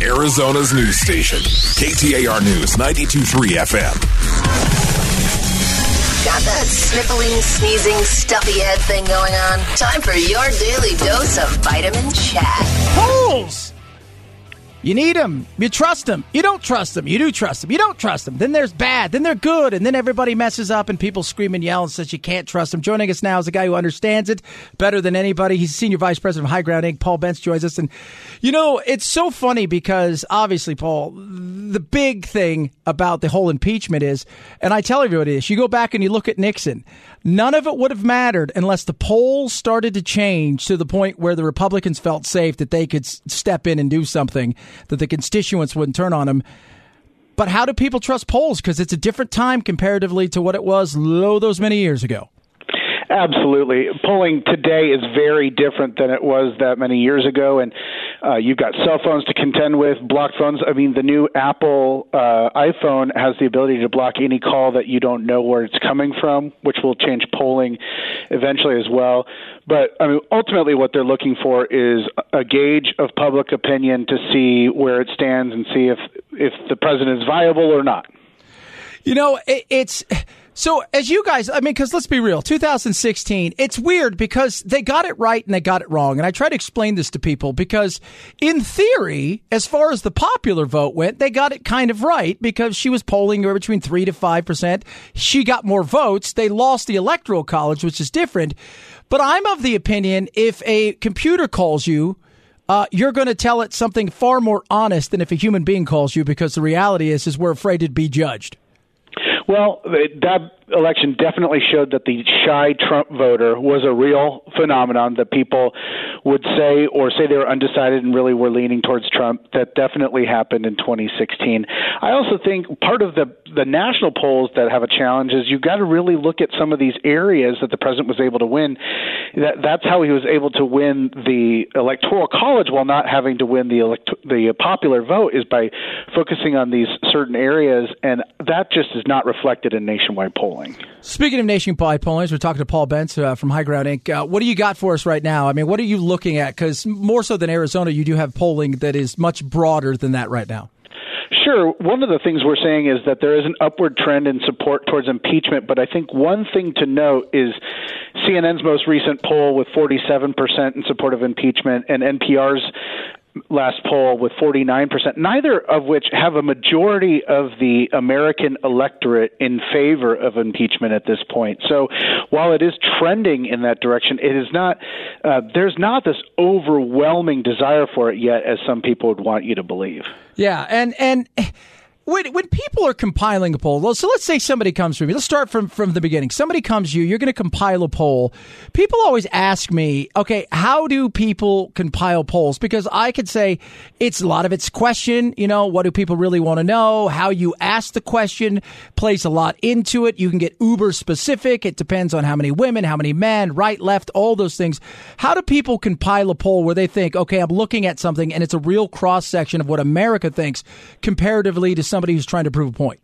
Arizona's news station, KTAR News 923 FM. Got that sniffling, sneezing, stuffy head thing going on? Time for your daily dose of vitamin chat. Polls! You need them. You trust them. You don't trust them. You do trust them. You don't trust them. Then there's bad. Then they're good. And then everybody messes up and people scream and yell and says you can't trust them. Joining us now is a guy who understands it better than anybody. He's Senior Vice President of HighGround Inc. Paul Bentz joins us. And, you know, it's so funny because obviously, Paul, the big thing about the whole impeachment is, and I tell everybody this, you go back and you look at Nixon. None of it would have mattered unless the polls started to change to the point where the Republicans felt safe that they could step in and do something, that the constituents wouldn't turn on them. But how do people trust polls? Because it's a different time comparatively to what it was lo those many years ago. Absolutely. Polling today is very different than it was that many years ago. And uh, you've got cell phones to contend with, blocked phones. I mean, the new Apple uh, iPhone has the ability to block any call that you don't know where it's coming from, which will change polling eventually as well. But I mean, ultimately, what they're looking for is a gauge of public opinion to see where it stands and see if if the president is viable or not. You know, it, it's so, as you guys, I mean, because let's be real, 2016, it's weird because they got it right and they got it wrong. And I try to explain this to people because, in theory, as far as the popular vote went, they got it kind of right because she was polling between 3 to 5%. She got more votes. They lost the electoral college, which is different. But I'm of the opinion if a computer calls you, uh, you're going to tell it something far more honest than if a human being calls you because the reality is, is we're afraid to be judged. Well, uh, that election definitely showed that the shy Trump voter was a real phenomenon that people would say or say they were undecided and really were leaning towards Trump. That definitely happened in 2016. I also think part of the the national polls that have a challenge is you've got to really look at some of these areas that the president was able to win. That that's how he was able to win the electoral college while not having to win the elect- the popular vote is by focusing on these certain areas, and that just is not reflected in nationwide polling. Speaking of nationwide polling, we're talking to Paul Bentz uh, from HighGround Inc. Uh, what do you got for us right now? I mean, what are you looking at? Because more so than Arizona, you do have polling that is much broader than that right now. Sure. One of the things we're saying is that there is an upward trend in support towards impeachment, but I think one thing to note is CNN's most recent poll with 47% in support of impeachment and NPR's last poll with 49%, neither of which have a majority of the American electorate in favor of impeachment at this point. So while it is trending in that direction, it is not, uh, there's not this overwhelming desire for it yet as some people would want you to believe. Yeah. And, and, when, when people are compiling a poll, so let's say somebody comes to me. Let's start from, from the beginning. Somebody comes to you, you're going to compile a poll. People always ask me, okay, how do people compile polls? Because I could say it's a lot of it's question, you know, what do people really want to know? How you ask the question plays a lot into it. You can get uber specific. It depends on how many women, how many men, right, left, all those things. How do people compile a poll where they think, okay, I'm looking at something and it's a real cross section of what America thinks comparatively to somebody who's trying to prove a point?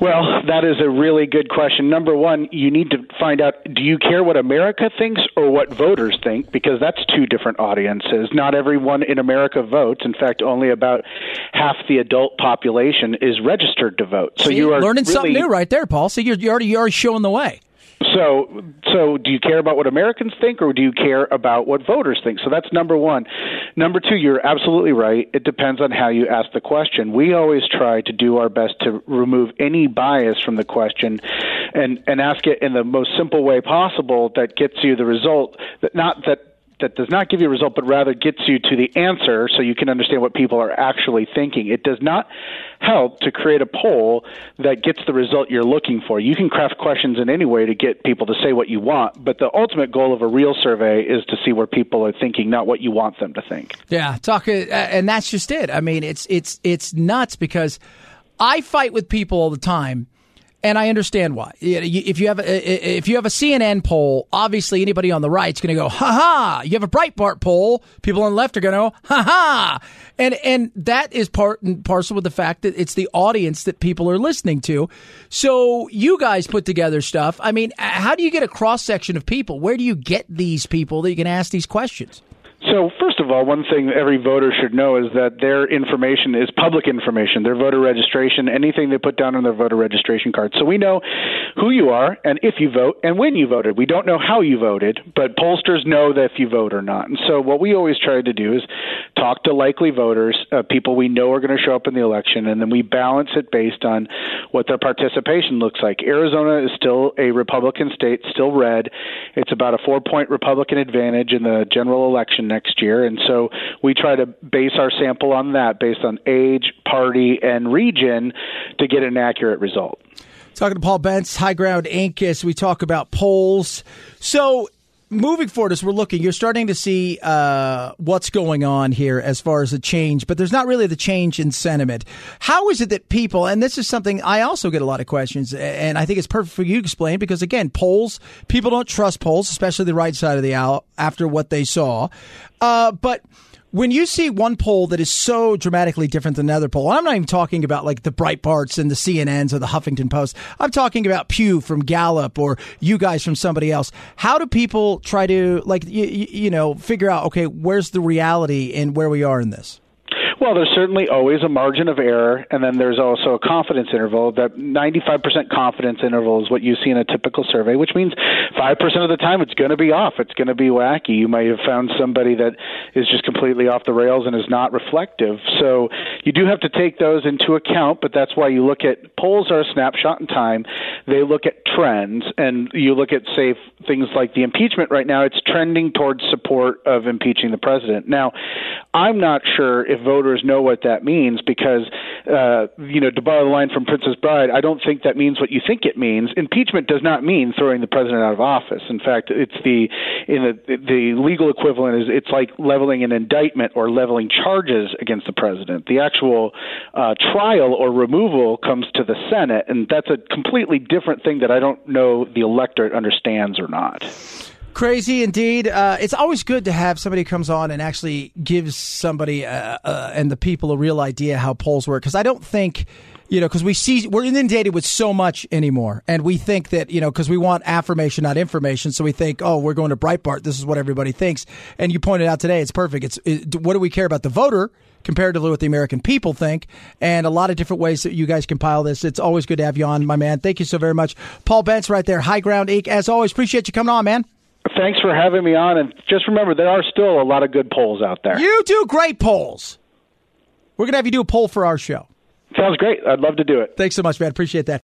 Well, that is a really good question. Number one, you need to find out do you care what America thinks or what voters think? Because that's two different audiences. Not everyone in America votes. In fact, only about half the adult population is registered to vote. So See, you are learning really, something new right there, Paul. So you're, you're already you're already showing the way. So, so do you care about what Americans think, or do you care about what voters think? So that's number one. Number two, you're absolutely right. It depends on how you ask the question. We always try to do our best to remove any bias from the question, and and ask it in the most simple way possible that gets you the result. That not that that does not give you a result, but rather gets you to the answer so you can understand what people are actually thinking. It does not help to create a poll that gets the result you're looking for. You can craft questions in any way to get people to say what you want, but the ultimate goal of a real survey is to see where people are thinking, not what you want them to think. Yeah, talk, uh, and that's just it. I mean, it's it's it's nuts because I fight with people all the time and I understand why. If you have a, if you have a CNN poll, obviously anybody on the right is going to go, ha ha. You have a Breitbart poll, people on the left are going to go, ha ha. And and that is part and parcel with the fact that it's the audience that people are listening to. So you guys put together stuff. I mean, how do you get a cross section of people? Where do you get these people that you can ask these questions? So, first of all, one thing every voter should know is that their information is public information, their voter registration, anything they put down on their voter registration card. So we know who you are and if you vote and when you voted. We don't know how you voted, but pollsters know that if you vote or not. And so what we always try to do is talk to likely voters, uh, people we know are going to show up in the election, and then we balance it based on what their participation looks like. Arizona is still a Republican state, still red. It's about a four point Republican advantage in the general election next year. And so we try to base our sample on that based on age, party, and region to get an accurate result. Talking to Paul Bentz, HighGround Inc. as we talk about polls. So moving forward, as we're looking, you're starting to see uh, what's going on here as far as the change, but there's not really the change in sentiment. How is it that people, and this is something I also get a lot of questions, and I think it's perfect for you to explain because, again, polls, people don't trust polls, especially the right side of the aisle after what they saw. Uh, but when you see one poll that is so dramatically different than another poll, I'm not even talking about like the Breitbarts and the CNNs or the Huffington Post. I'm talking about Pew from Gallup or you guys from somebody else. How do people try to like you, you know figure out okay where's the reality and where we are in this? Well, there's certainly always a margin of error, and then there's also a confidence interval. That 95% confidence interval is what you see in a typical survey, which means 5% of the time it's going to be off. It's going to be wacky. You might have found somebody that is just completely off the rails and is not reflective. So you do have to take those into account, but that's why you look at polls are a snapshot in time. They look at trends, and you look at, say, things like the impeachment right now, it's trending towards support of impeaching the president. Now, I'm not sure if voters voters know what that means because, uh, you know, to borrow the line from Princess Bride, I don't think that means what you think it means. Impeachment does not mean throwing the president out of office. In fact, it's the in the the legal equivalent is it's like leveling an indictment or leveling charges against the president. The actual uh, trial or removal comes to the Senate, and that's a completely different thing that I don't know the electorate understands or not. Crazy indeed. Uh, it's always good to have somebody comes on and actually gives somebody uh, uh, and the people a real idea how polls work. Because I don't think, you know, because we see we're inundated with so much anymore, and we think that you know because we want affirmation, not information. So we think, oh, we're going to Breitbart. This is what everybody thinks. And you pointed out today, it's perfect. It's it, what do we care about the voter? comparatively what the American people think, and a lot of different ways that you guys compile this. It's always good to have you on, my man. Thank you so very much. Paul Bentz right there, HighGround Inc. As always, appreciate you coming on, man. Thanks for having me on. And just remember, there are still a lot of good polls out there. You do great polls. We're going to have you do a poll for our show. Sounds great. I'd love to do it. Thanks so much, man. Appreciate that.